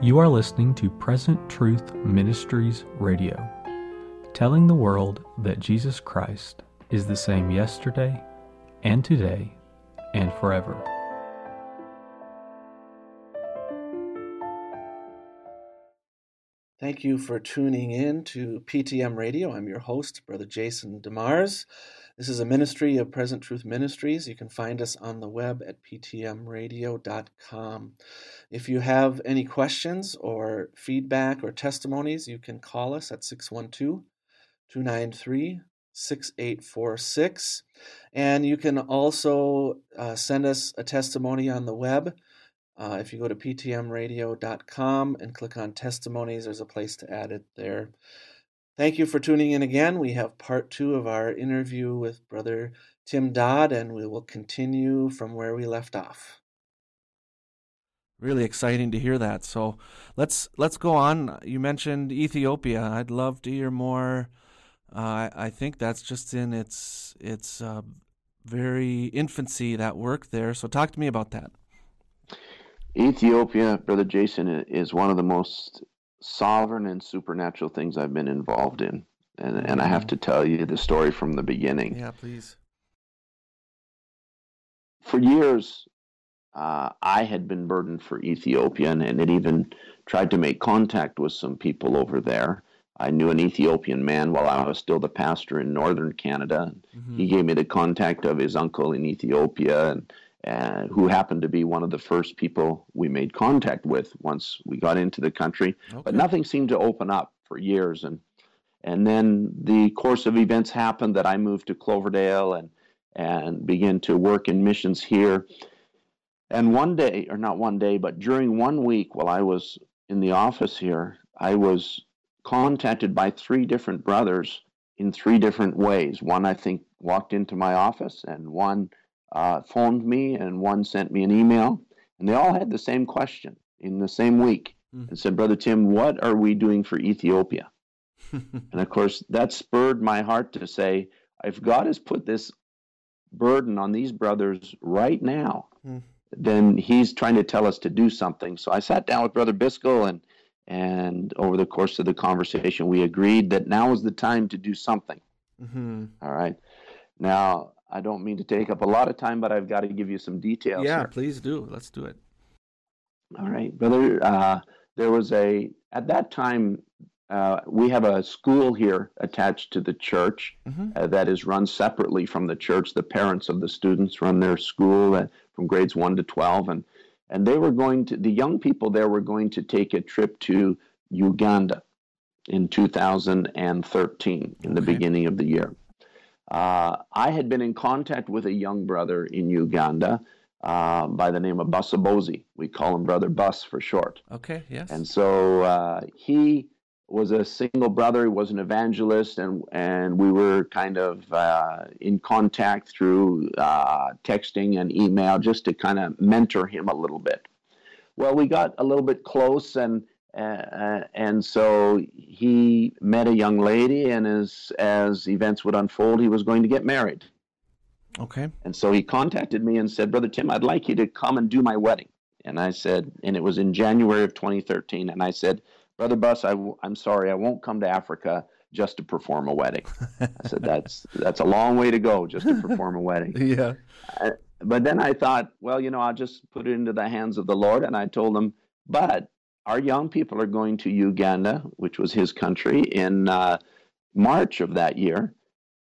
You are listening to Present Truth Ministries Radio, telling the world that Jesus Christ is the same yesterday and today and forever. Thank you for tuning in to PTM Radio. I'm your host, Brother Jason DeMars. This is a ministry of Present Truth Ministries. You can find us on the web at ptmradio.com. If you have any questions or feedback or testimonies, you can call us at 612 293 6846. And you can also uh, send us a testimony on the web. Uh, if you go to ptmradio.com and click on testimonies, there's a place to add it there. Thank you for tuning in again. We have part two of our interview with Brother Tim Dodd, and we will continue from where we left off. Really exciting to hear that. So let's let's go on. You mentioned Ethiopia. I'd love to hear more. Uh, I think that's just in its its uh, very infancy that work there. So talk to me about that. Ethiopia, Brother Jason, is one of the most sovereign and supernatural things I've been involved in. And, and I have mm-hmm. to tell you the story from the beginning. Yeah, please. For years, uh, I had been burdened for Ethiopia and, and had even tried to make contact with some people over there. I knew an Ethiopian man while I was still the pastor in northern Canada. Mm-hmm. He gave me the contact of his uncle in Ethiopia, and uh, who happened to be one of the first people we made contact with once we got into the country. Okay. But nothing seemed to open up for years, and and then the course of events happened that I moved to Cloverdale and and began to work in missions here. And one day, or not one day, but during one week while I was in the office here, I was contacted by three different brothers in three different ways. One, I think, walked into my office, and one uh, phoned me and one sent me an email, and they all had the same question in the same week mm. and said, Brother Tim, what are we doing for Ethiopia? and of course, that spurred my heart to say, if God has put this burden on these brothers right now, mm. then He's trying to tell us to do something. So I sat down with Brother Biscoe, and and over the course of the conversation, we agreed that now is the time to do something. Mm-hmm. All right. Now, I don't mean to take up a lot of time, but I've got to give you some details. Yeah, here. please do. Let's do it. All right, brother. Uh, there was a at that time uh, we have a school here attached to the church mm-hmm. uh, that is run separately from the church. The parents of the students run their school uh, from grades one to twelve, and and they were going to the young people there were going to take a trip to Uganda in 2013 in the beginning of the year. Uh, I had been in contact with a young brother in Uganda uh, by the name of Busabozi. We call him Brother Bus for short. Okay, yes. And so uh, he was a single brother. He was an evangelist, and and we were kind of uh, in contact through uh, texting and email just to kind of mentor him a little bit. Well, we got a little bit close, and uh, and so he met a young lady, and as as events would unfold, he was going to get married. Okay. And so he contacted me and said, "Brother Tim, I'd like you to come and do my wedding." And I said, and it was in January of 2013. And I said, "Brother Bus, I w- I'm sorry, I won't come to Africa just to perform a wedding." I said, "That's that's a long way to go just to perform a wedding." yeah. Uh, but then I thought, well, you know, I'll just put it into the hands of the Lord. And I told him, but our young people are going to Uganda, which was his country, in uh, March of that year.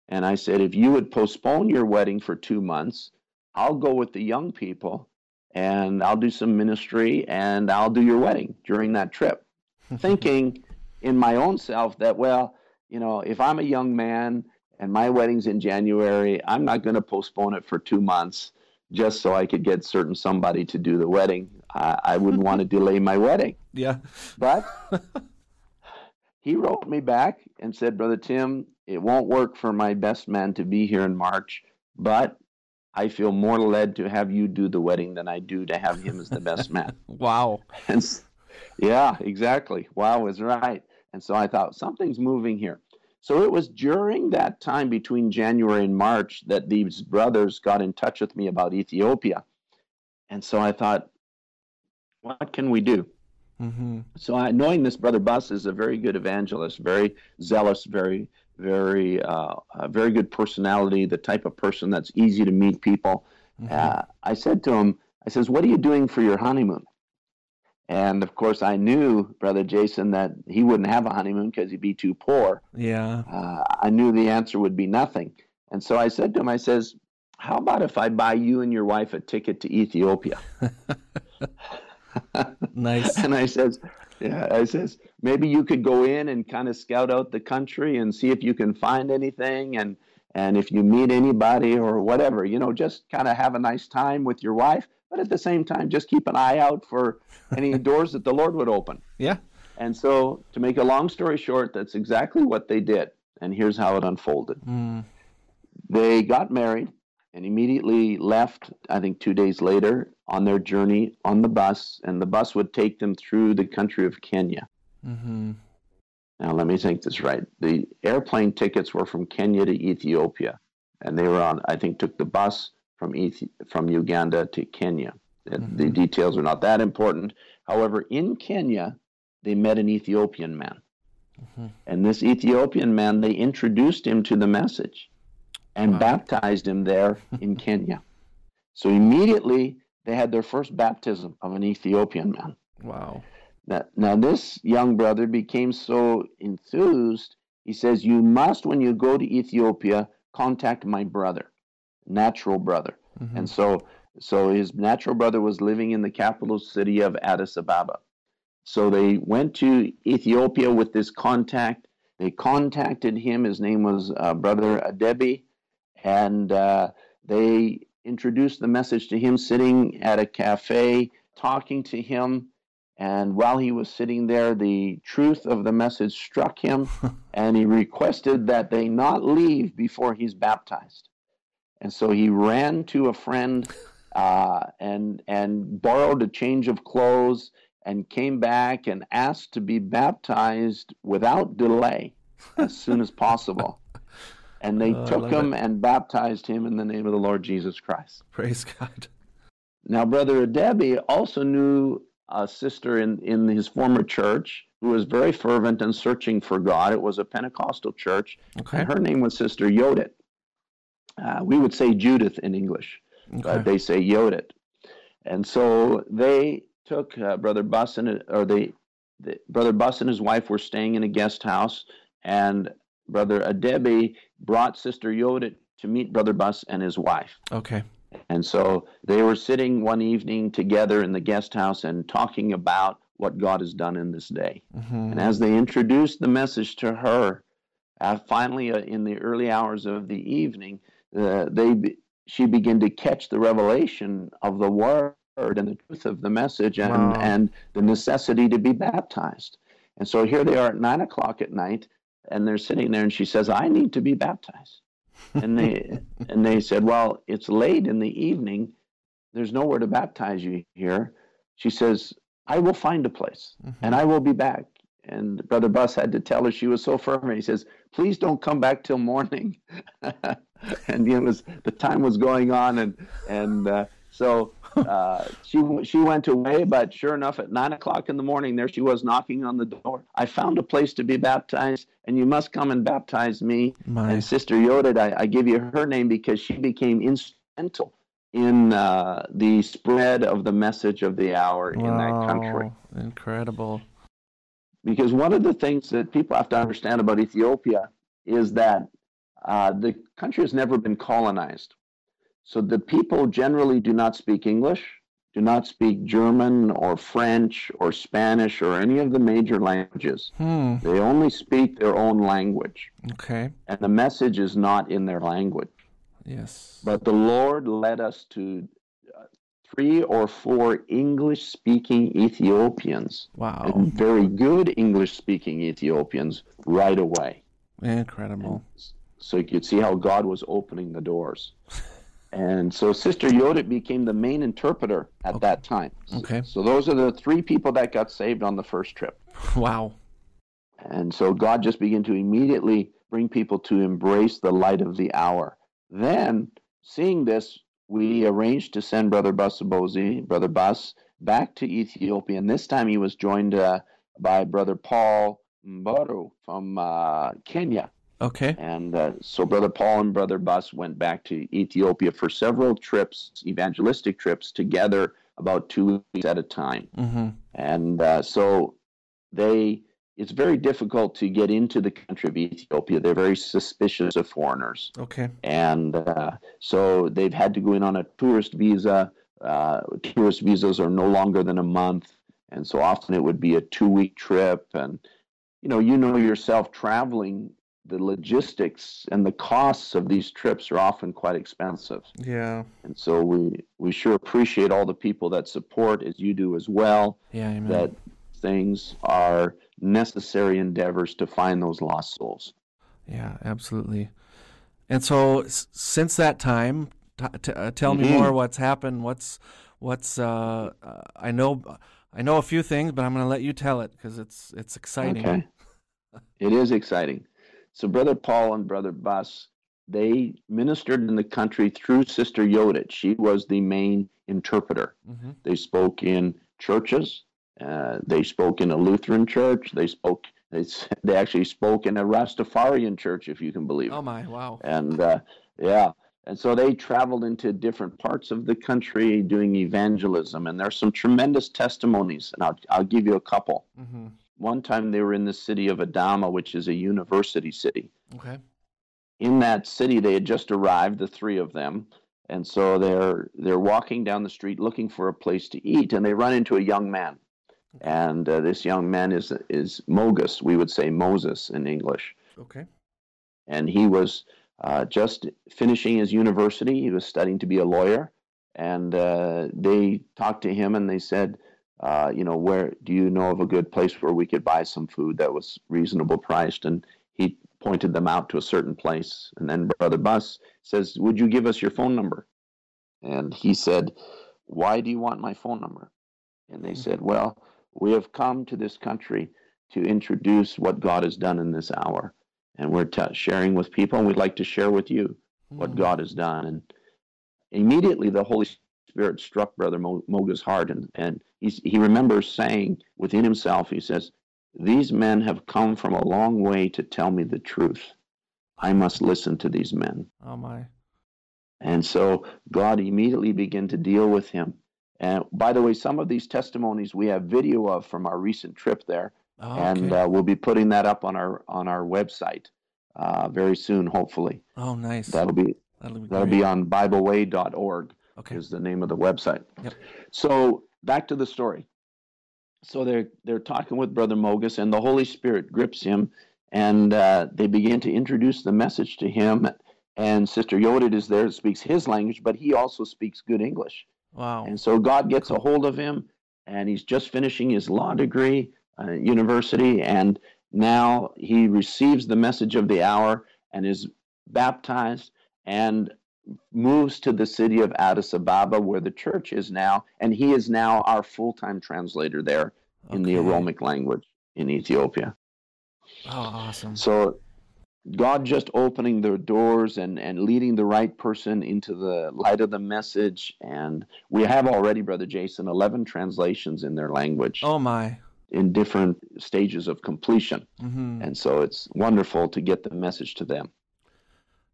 And I said, if you would postpone your wedding for two months, I'll go with the young people and I'll do some ministry and I'll do your wedding during that trip. Thinking in my own self that, well, you know, if I'm a young man and my wedding's in January, I'm not going to postpone it for two months just so I could get certain somebody to do the wedding. I, I wouldn't want to delay my wedding. Yeah. But he wrote me back and said, Brother Tim, it won't work for my best man to be here in March, but I feel more led to have you do the wedding than I do to have him as the best man. wow. And yeah, exactly. Wow is right. And so I thought something's moving here. So it was during that time between January and March that these brothers got in touch with me about Ethiopia. And so I thought, what can we do? Mm-hmm. So I, knowing this brother Bus is a very good evangelist, very zealous, very very uh, a very good personality, the type of person that's easy to meet people. Mm-hmm. Uh, I said to him, I says, "What are you doing for your honeymoon?" And of course, I knew brother Jason that he wouldn't have a honeymoon because he'd be too poor. Yeah. Uh, I knew the answer would be nothing, and so I said to him, I says, "How about if I buy you and your wife a ticket to Ethiopia?" nice. and I says, yeah, I says maybe you could go in and kind of scout out the country and see if you can find anything and and if you meet anybody or whatever, you know, just kind of have a nice time with your wife, but at the same time just keep an eye out for any doors that the Lord would open. Yeah. And so to make a long story short, that's exactly what they did. And here's how it unfolded. Mm. They got married and immediately left, I think 2 days later on their journey on the bus, and the bus would take them through the country of Kenya. Mm-hmm. Now, let me think this right. The airplane tickets were from Kenya to Ethiopia, and they were on, I think, took the bus from Ethi- from Uganda to Kenya. The- The details are not that important. However, in Kenya, they met an Ethiopian man. Mhm. And this Ethiopian man, they introduced him to the message and Wow. baptized him there in Kenya. So immediately they had their first baptism of an Ethiopian man. Wow. Now, now, this young brother became so enthused, he says, You must, when you go to Ethiopia, contact my brother, natural brother. Mhm. And so, so his natural brother was living in the capital city of Addis Ababa. So they went to Ethiopia with this contact. They contacted him. His name was uh, Brother Adebi. And uh, they introduced the message to him sitting at a cafe, talking to him. And while he was sitting there, the truth of the message struck him, and he requested that they not leave before he's baptized. And so he ran to a friend uh, and and borrowed a change of clothes and came back and asked to be baptized without delay as soon as possible. And they I took him it. and baptized him in the name of the Lord Jesus Christ. Praise God. Now, Brother Debbie also knew a sister in, in his former church who was very fervent and searching for God. It was a Pentecostal church, Okay. and her name was Sister Yodit. Uh, we would say Judith in English, Okay. but they say Yodit. And so they took uh, Brother Bus and or they, the, Brother Bus and his wife were staying in a guest house, and Brother Adebi brought Sister Yodit to meet Brother Bus and his wife. Okay. And so they were sitting one evening together in the guest house and talking about what God has done in this day. Mhm. And as they introduced the message to her, uh, finally uh, in the early hours of the evening, uh, they be- she began to catch the revelation of the word and the truth of the message and, Wow. and the necessity to be baptized. And so here they are at nine o'clock at night, and they're sitting there, and she says, "I need to be baptized." and they and they said, "Well, it's late in the evening. There's nowhere to baptize you here." She says, "I will find a place, Mhm. and I will be back." And Brother Bus had to tell her she was so firm. And he says, "Please don't come back till morning." and it was the time was going on, and and uh, so uh, she she went away. But sure enough, at nine o'clock in the morning, there she was knocking on the door. I found a place to be baptized, and you must come and baptize me. My. And Sister Yodit, I, I give you her name because she became instrumental in uh, the spread of the message of the hour in that country. Incredible. Because one of the things that people have to understand about Ethiopia is that uh, the country has never been colonized. So the people generally do not speak English, do not speak German or French or Spanish or any of the major languages. Hmm. They only speak their own language, Okay. and the message is not in their language. Yes. But the Lord led us to uh, three or four English speaking Ethiopians, wow. and very good English speaking Ethiopians, right away. Incredible. So you could see how God was opening the doors. And so Sister Yodit became the main interpreter at Okay. that time. So- Okay. So those are the three people that got saved on the first trip. Wow. And so God just began to immediately bring people to embrace the light of the hour. Then, seeing this, we arranged to send Brother Busabozi, Brother Bus, back to Ethiopia. And this time he was joined uh, by Brother Paul Mburu from uh, Kenya. Okay. And uh, so Brother Paul and Brother Bus went back to Ethiopia for several trips, evangelistic trips, together about two weeks at a time. Mm-hmm. And uh, so they, it's very difficult to get into the country of Ethiopia. They're very suspicious of foreigners. Okay. And uh, so they've had to go in on a tourist visa. Uh, tourist visas are no longer than a month. And so often it would be a two week trip. And, you know, you know yourself traveling the logistics and the costs of these trips are often quite expensive. Yeah. And so we we sure appreciate all the people that support as you do as well. Yeah. Amen. That things are necessary endeavors to find those lost souls. Yeah, absolutely. And so s- since that time, t- t- uh, tell me Mhm. more. What's happened? What's what's? Uh, uh, I know I know a few things, but I'm going to let you tell it because it's it's exciting. Okay. it is exciting. So Brother Paul and Brother Bus, they ministered in the country through Sister Yodit. She was the main interpreter. Mm-hmm. They spoke in churches. Uh, they spoke in a Lutheran church. They spoke. They, they actually spoke in a Rastafarian church, if you can believe it. Oh my! Wow. And uh, yeah, and so they traveled into different parts of the country doing evangelism. And there's some tremendous testimonies, and I'll I'll give you a couple. Mm-hmm. One time they were in the city of Adama, which is a university city. Okay. In that city, they had just arrived, the three of them, and so they're they're walking down the street looking for a place to eat, and they run into a young man, and uh, this young man is is Mogus. We would say Moses in English, Okay. and he was uh, just finishing his university. He was studying to be a lawyer, and uh, they talked to him, and they said. Uh, you know, where do you know of a good place where we could buy some food that was reasonable priced? And he pointed them out to a certain place. And then Brother Bus says, Would you give us your phone number? And he said, Why do you want my phone number? And they said, Well, we have come to this country to introduce what God has done in this hour. And we're t- sharing with people, and we'd like to share with you what Mhm. God has done. And immediately the Holy Spirit struck Brother Mo- Moga's heart, and, and he's, he remembers saying within himself, he says, These men have come from a long way to tell me the truth. I must listen to these men. Oh my. And so God immediately began to deal with him. And by the way, some of these testimonies we have video of from our recent trip there, Oh, and okay. uh, we'll be putting that up on our on our website uh, very soon. Hopefully, oh, nice. that'll be That'll be that'll be on BibleWay.org okay. is the name of the website. Yep. So back to the story. So they're they're talking with Brother Mogus, and the Holy Spirit grips him, and uh, they begin to introduce the message to him. And Sister Yodit is there, speaks his language, but he also speaks good English. Wow. And so God gets a hold of him, and he's just finishing his law degree uh, university, and now he receives the message of the hour and is baptized and moves to the city of Addis Ababa, where the church is now, and he is now our full-time translator there in the Okay. Oromic language in Ethiopia. Oh, awesome. So God just opening the doors and, and leading the right person into the light of the message. And we have already, Brother Jason, 11 translations in their language Oh my. in different stages of completion. Mm-hmm. And so it's wonderful to get the message to them.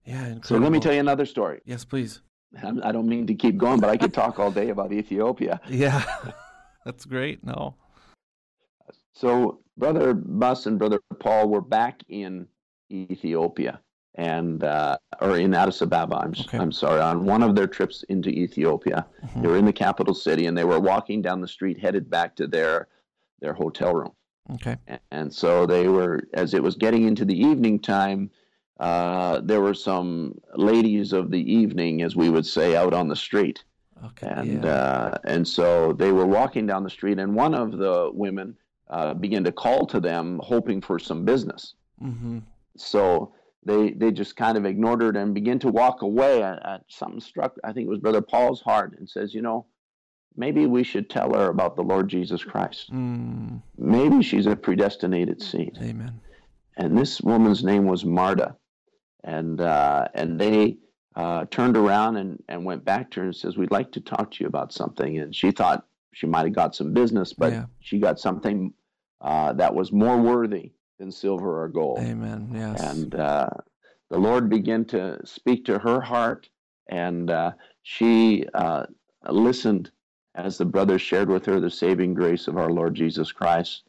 Yeah. Incredible. So let me tell you another story. Yes, please. I'm- don't mean to keep going, but I could talk all day about Ethiopia. Yeah. That's great. No. So Brother Bus and Brother Paul were back in Ethiopia and uh, or in Addis Ababa. I'm Okay. I'm sorry on one of their trips into Ethiopia. Mhm. They were in the capital city and they were walking down the street headed back to their their hotel room. Okay. A- And so they were as it was getting into the evening time. Uh, there were some ladies of the evening, as we would say, out on the street. Okay. And yeah. uh, and so they were walking down the street, and one of the women uh, began to call to them, hoping for some business. mm-hmm. So they they just kind of ignored her and began to walk away. And, uh, something struck, I think it was Brother Paul's heart, and says, you know, maybe we should tell her about the Lord Jesus Christ. Mm. Maybe she's a predestinated seed. Amen. And this woman's name was Marta, and uh, and they uh, turned around and, and went back to her and says, We'd like to talk to you about something. And she thought she might have got some business, but Yeah. she got something uh, that was more worthy than silver or gold. Amen. Yes. And uh, the Lord began to speak to her heart, and uh, she uh, listened as the brothers shared with her the saving grace of our Lord Jesus Christ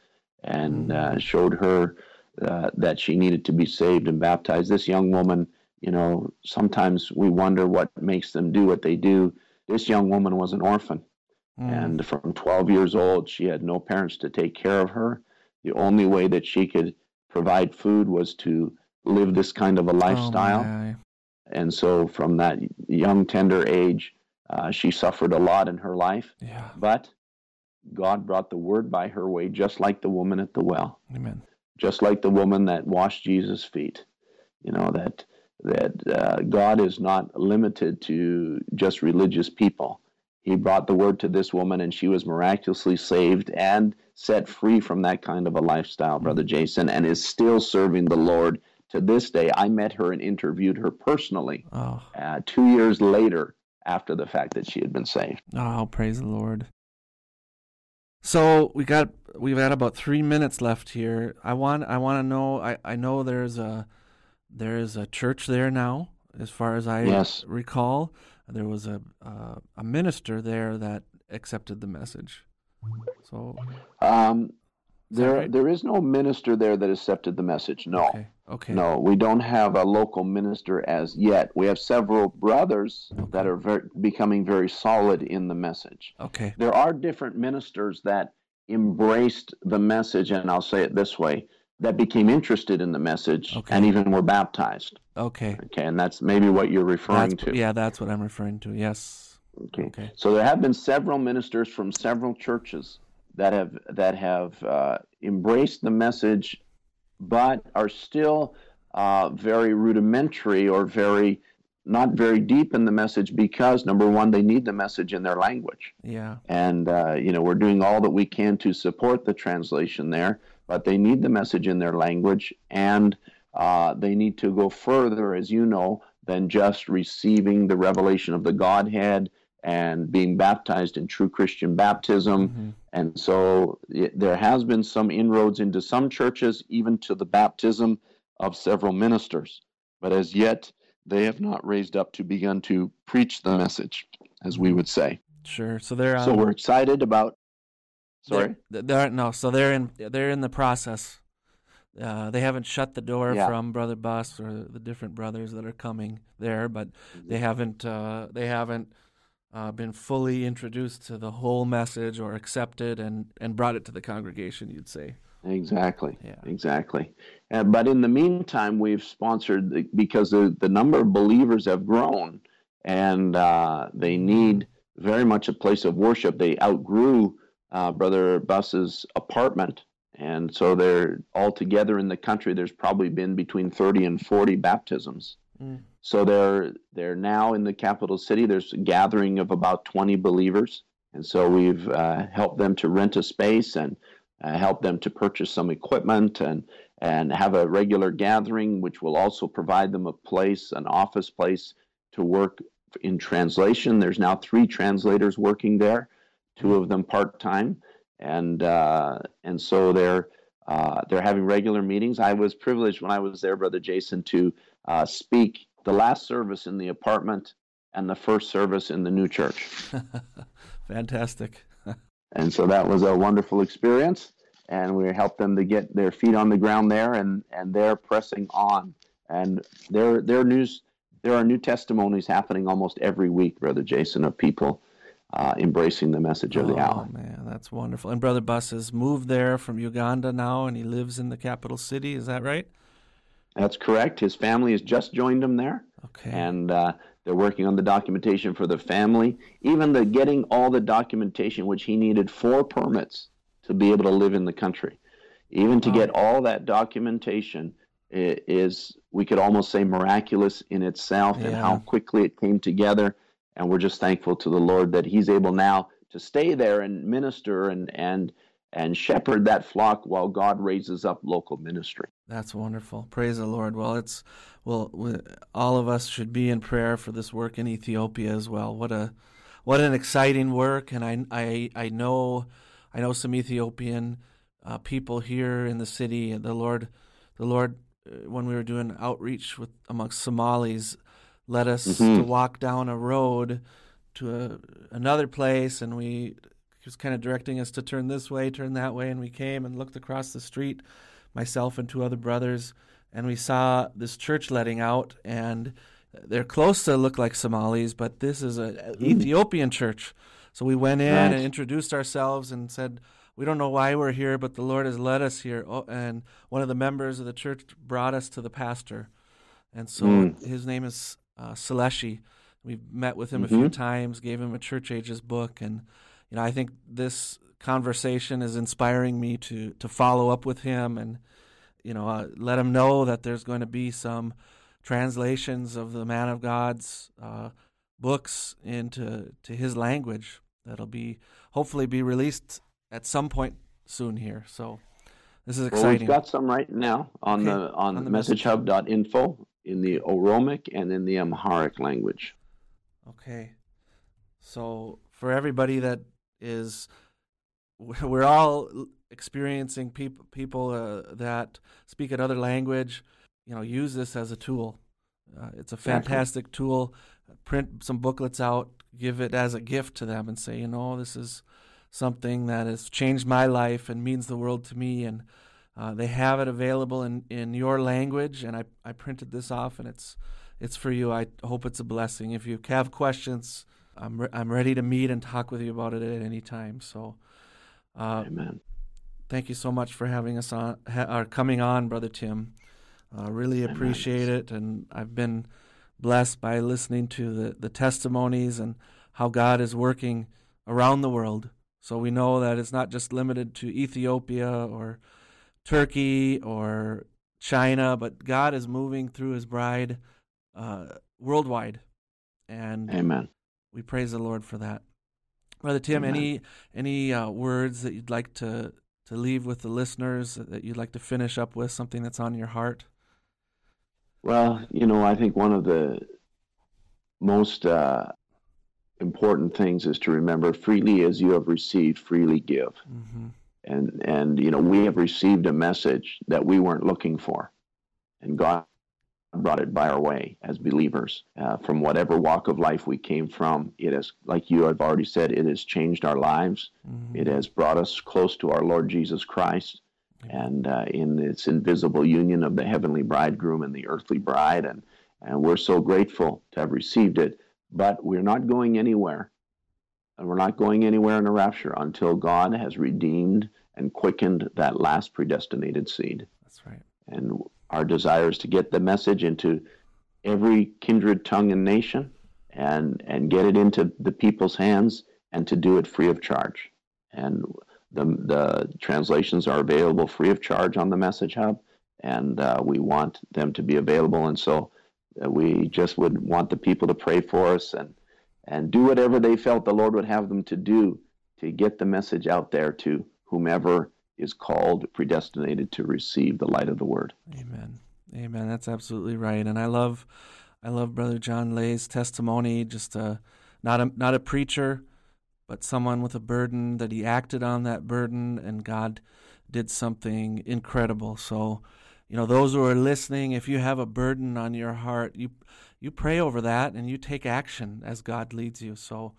and uh, showed her uh, that she needed to be saved and baptized. This young woman, you know, sometimes we wonder what makes them do what they do. This young woman was an orphan. Mm. And from 12 years old, she had no parents to take care of her. The only way that she could provide food was to live this kind of a Oh, lifestyle. my. and so, from that young, tender age, uh, she suffered a lot in her life. Yeah. But God brought the word by her way, just like the woman at the well, Amen. Just like the woman that washed Jesus' feet. You know that that uh, God is not limited to just religious people. He brought the word to this woman, and she was miraculously saved and set free from that kind of a lifestyle, Brother Jason, and is still serving the Lord to this day. I met her and interviewed her personally Oh, uh, two years later after the fact that she had been saved. oh, praise the Lord. So we got we've had about three minutes left here. I want I want to know. I I know there's a there's a church there now, as far as I Yes. recall. There was a uh, a minister there that accepted the message. So Um, there, right? there is no minister there that accepted the message. No, okay, okay, no, we don't have a local minister as yet. We have several brothers that are very, becoming very solid in the message. okay, There are different ministers that embraced the message, and I'll say it this way: that became interested in the message Okay. and even were baptized. okay. Okay, and that's maybe what you're referring That's, to. yeah, that's what I'm referring to. Yes. Okay. Okay. So there have been several ministers from several churches that have that have uh, embraced the message, but are still uh, very rudimentary or very not very deep in the message because number one, they need the message in their language, Yeah. and uh, you know we're doing all that we can to support the translation there, but they need the message in their language, and uh, they need to go further, as you know, than just receiving the revelation of the Godhead and being baptized in true Christian baptism. Mhm. And so it, there has been some inroads into some churches, even to the baptism of several ministers. But as yet, they have not raised up to begin to preach the message, as we would say. Sure. So they're So we're excited about. Sorry. They're, they're no. So they're in. They're in the process. Uh, they haven't shut the door Yeah. from Brother Bus or the different brothers that are coming there, but they haven't. Uh, they haven't uh, been fully introduced to the whole message or accepted and and brought it to the congregation. You'd say. Exactly. Yeah. Exactly. Uh, but in the meantime, we've sponsored the, because the, the number of believers have grown, and uh, they need very much a place of worship. They outgrew uh, Brother Bus's apartment, and so they're all together in the country. There's probably been between thirty and forty baptisms. Mm. So they're they're now in the capital city. There's a gathering of about twenty believers, and so we've uh, helped them to rent a space and uh, help them to purchase some equipment and and have a regular gathering, which will also provide them a place, an office place to work in translation. There's now three translators working there, two of them part time, and uh, and so they're uh, they're having regular meetings. I was privileged when I was there, Brother Jason, to uh, speak the last service in the apartment and the first service in the new church. Fantastic. And so that was a wonderful experience. And we helped them to get their feet on the ground there, and, and they're pressing on. And there, there, news, there are new testimonies happening almost every week, Brother Jason, of people uh, embracing the message of the oh hour. man, that's wonderful. And Brother Bus has moved there from Uganda now, and he lives in the capital city. Is that right? That's correct. His family has just joined him there. Okay. and uh, they're working on the documentation for the family. Even the getting all the documentation which he needed four permits to be able to live in the country. Even to Wow. get all that documentation is, we could almost say, miraculous in itself, and how quickly it came together. And we're just thankful to the Lord that He's able now to stay there and minister and and and shepherd that flock while God raises up local ministry. That's wonderful. Praise the Lord. Well, it's well, we, all of us should be in prayer for this work in Ethiopia as well. What a what an exciting work, and I I I know I know some Ethiopian uh, people here in the city. And the Lord, the Lord, uh, when we were doing outreach with amongst Somalis, led us mm-hmm. to walk down a road to a, another place, and we he was kind of directing us to turn this way, turn that way, and we came and looked across the street, myself and two other brothers, and we saw this church letting out, and they're close to look like Somalis, but this is an mm. Ethiopian church. So we went in right. and introduced ourselves and said, "We don't know why we're here, but the Lord has led us here." Oh, and one of the members of the church brought us to the pastor, and so mm. his name is uh, Seleshi. We've met with him mm-hmm. a few mm-hmm. times, gave him a church ages book, and you know I think this conversation is inspiring me to to follow up with him and you know uh, let him know that there's going to be some translations of the man of God's uh, books into to his language that'll be hopefully be released at some point soon here. So this is exciting. Well, we've got some right now on okay. the on, on the messagehub.info in the Oromic and in the Amharic language. Okay. So for everybody that is we're all experiencing people people uh, that speak another language you know use this as a tool. Uh, it's a fantastic exactly. tool. Print some booklets out give it as a gift to them and say you know this is something that has changed my life and means the world to me and uh, they have it available in, in your language and I, I printed this off and it's it's for you. I hope it's a blessing. If you have questions I'm, re- I'm ready to meet and talk with you about it at any time so uh, Amen. Thank you so much for having us on, ha- or coming on, Brother Tim. Uh, really appreciate it, and I've been blessed by listening to the, the testimonies and how God is working around the world. So we know that it's not just limited to Ethiopia or Turkey or China, but God is moving through His bride uh, worldwide, and Amen. We praise the Lord for that. Brother Tim, Amen. any any uh, words that you'd like to to leave with the listeners that you'd like to finish up with something that's on your heart? Well, you know, I think one of the most uh, important things is to remember freely as you have received, freely give. Mm-hmm. And and you know, we have received a message that we weren't looking for, and God brought it by our way as believers uh, from whatever walk of life we came from. It has, like you have already said, it has changed our lives. Mm-hmm. It has brought us close to our Lord Jesus Christ and uh, in its invisible union of the heavenly bridegroom and the earthly bride. And, and we're so grateful to have received it. But we're not going anywhere. And we're not going anywhere in a rapture until God has redeemed and quickened that last predestinated seed. That's right. And our desire is to get the message into every kindred tongue and nation and and get it into the people's hands and to do it free of charge. And the the translations are available free of charge on the message hub and uh, we want them to be available. And so uh, we just would want the people to pray for us and and do whatever they felt the lord would have them to do to get the message out there to whomever is called, predestinated to receive the light of the word. Amen. Amen. That's absolutely right. And I love, I love Brother John Lay's testimony. Just a, not a not a preacher, but someone with a burden that he acted on that burden, and God did something incredible. So, you know, those who are listening, if you have a burden on your heart, you you pray over that and you take action as God leads you. So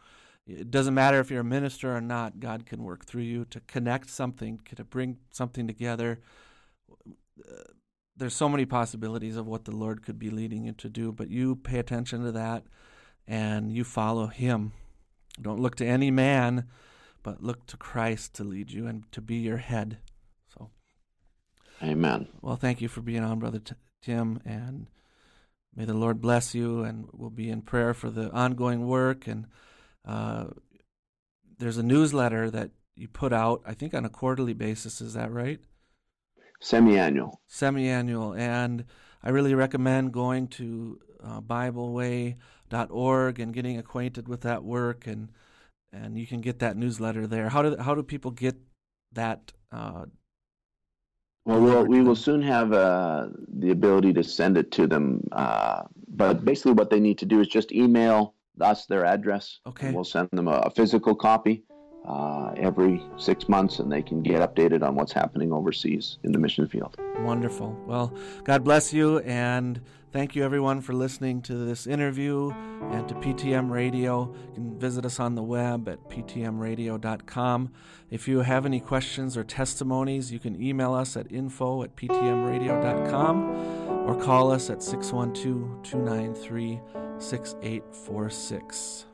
it doesn't matter if you're a minister or not, God can work through you to connect something, to bring something together. There's so many possibilities of what the Lord could be leading you to do, but you pay attention to that and you follow Him. Don't look to any man, but look to Christ to lead you and to be your head. So, Amen. Well, thank you for being on, Brother T- Tim, and may the Lord bless you. And we'll be in prayer for the ongoing work and uh, there's a newsletter that you put out, I think, on a quarterly basis. Is that right? Semi-annual. Semi-annual, and I really recommend going to uh, BibleWay.org and getting acquainted with that work, and and you can get that newsletter there. How do how do people get that. Uh, well, we'll we will soon have uh, the ability to send it to them. Uh, but basically, what they need to do is just email us their address. Okay. we'll send them a, a physical copy uh, every six months, and they can get updated on what's happening overseas in the mission field. Wonderful. Well, God bless you, and thank you everyone for listening to this interview and to PTM Radio. You can visit us on the web at ptmradio.com. If you have any questions or testimonies, you can email us at info at ptmradio.com or call us at 612 293 6846.